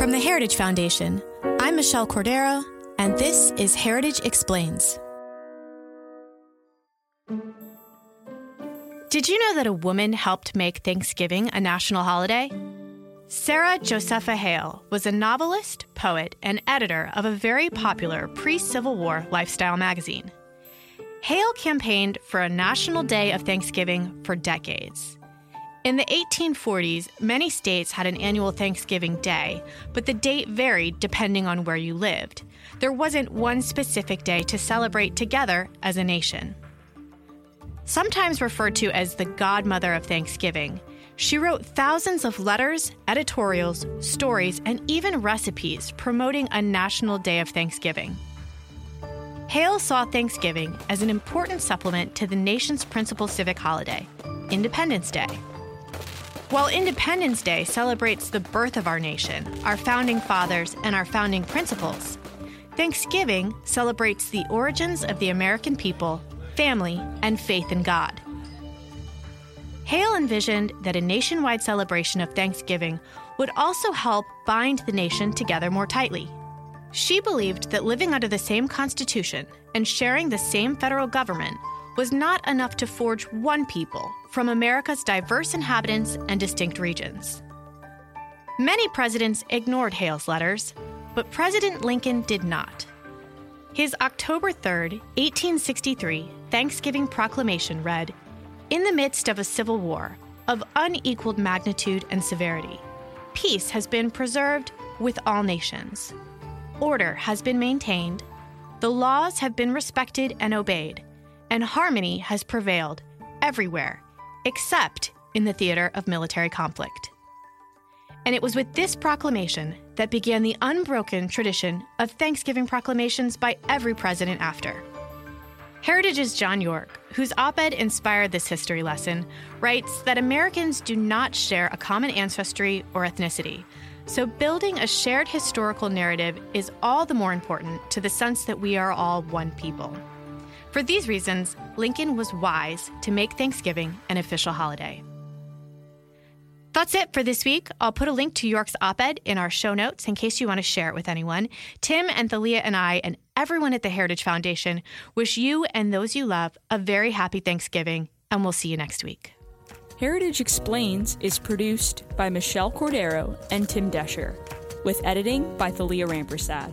From the Heritage Foundation, I'm Michelle Cordero, and this is Heritage Explains. Did you know that a woman helped make Thanksgiving a national holiday? Sarah Josepha Hale was a novelist, poet, and editor of a very popular pre Civil War lifestyle magazine. Hale campaigned for a national day of Thanksgiving for decades. In the 1840s, many states had an annual Thanksgiving Day, but the date varied depending on where you lived. There wasn't one specific day to celebrate together as a nation. Sometimes referred to as the godmother of Thanksgiving, she wrote thousands of letters, editorials, stories, and even recipes promoting a national day of Thanksgiving. Hale saw Thanksgiving as an important supplement to the nation's principal civic holiday, Independence Day. While Independence Day celebrates the birth of our nation, our founding fathers, and our founding principles, Thanksgiving celebrates the origins of the American people, family, and faith in God. Hale envisioned that a nationwide celebration of Thanksgiving would also help bind the nation together more tightly. She believed that living under the same Constitution and sharing the same federal government was not enough to forge one people from America's diverse inhabitants and distinct regions. Many presidents ignored Hale's letters, but President Lincoln did not. His October 3, 1863 Thanksgiving proclamation read In the midst of a civil war of unequaled magnitude and severity, peace has been preserved with all nations. Order has been maintained, the laws have been respected and obeyed, and harmony has prevailed everywhere except in the theater of military conflict. And it was with this proclamation that began the unbroken tradition of Thanksgiving proclamations by every president after. Heritage's John York, whose op ed inspired this history lesson, writes that Americans do not share a common ancestry or ethnicity, so building a shared historical narrative is all the more important to the sense that we are all one people. For these reasons, Lincoln was wise to make Thanksgiving an official holiday. That's it for this week. I'll put a link to York's op ed in our show notes in case you want to share it with anyone. Tim and Thalia and I and everyone at the Heritage Foundation wish you and those you love a very happy Thanksgiving, and we'll see you next week. Heritage Explains is produced by Michelle Cordero and Tim Doescher, with editing by Thalia Rampersad.